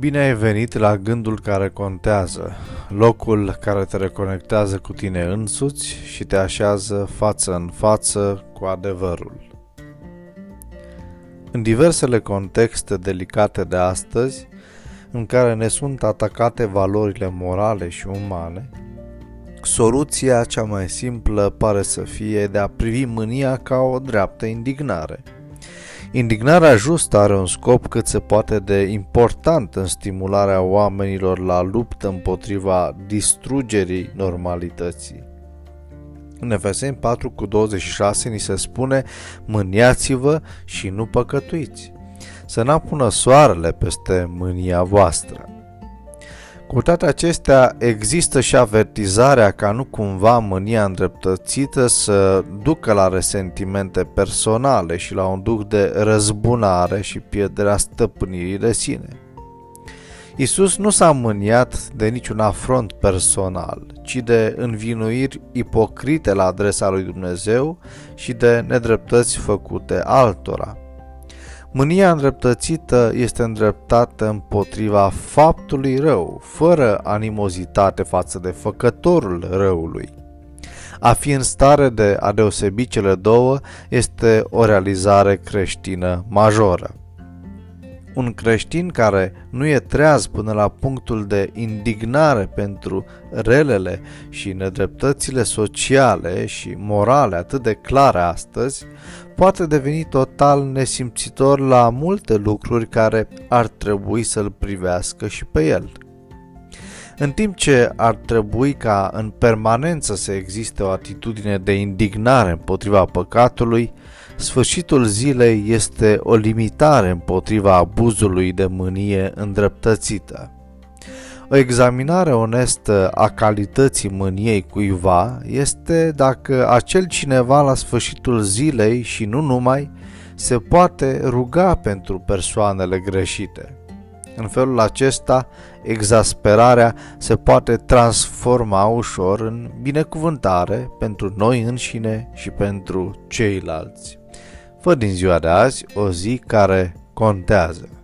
Bine ai venit la gândul care contează, locul care te reconectează cu tine însuți și te așează față în față cu adevărul. În diversele contexte delicate de astăzi, în care ne sunt atacate valorile morale și umane, soluția cea mai simplă pare să fie de a privi mânia ca o dreaptă indignare – Indignarea justă are un scop cât se poate de important în stimularea oamenilor la luptă împotriva distrugerii normalității. În Efeseni 4 cu 26 ni se spune Mâniați-vă și nu păcătuiți, să n-apună soarele peste mânia voastră. Cu toate acestea, există și avertizarea ca nu cumva mânia îndreptățită să ducă la resentimente personale și la un duc de răzbunare și pierderea stăpânirii de sine. Isus nu s-a mâniat de niciun afront personal, ci de învinuiri ipocrite la adresa lui Dumnezeu și de nedreptăți făcute altora. Mânia îndreptățită este îndreptată împotriva faptului rău, fără animozitate față de făcătorul răului. A fi în stare de a deosebi cele două este o realizare creștină majoră. Un creștin care nu e treaz până la punctul de indignare pentru relele și nedreptățile sociale și morale atât de clare astăzi, poate deveni total nesimțitor la multe lucruri care ar trebui să-l privească și pe el. În timp ce ar trebui ca în permanență să existe o atitudine de indignare împotriva păcatului, sfârșitul zilei este o limitare împotriva abuzului de mânie îndreptățită. O examinare onestă a calității mâniei cuiva este dacă acel cineva la sfârșitul zilei și nu numai se poate ruga pentru persoanele greșite. În felul acesta, exasperarea se poate transforma ușor în binecuvântare pentru noi înșine și pentru ceilalți. Fă din ziua de azi o zi care contează.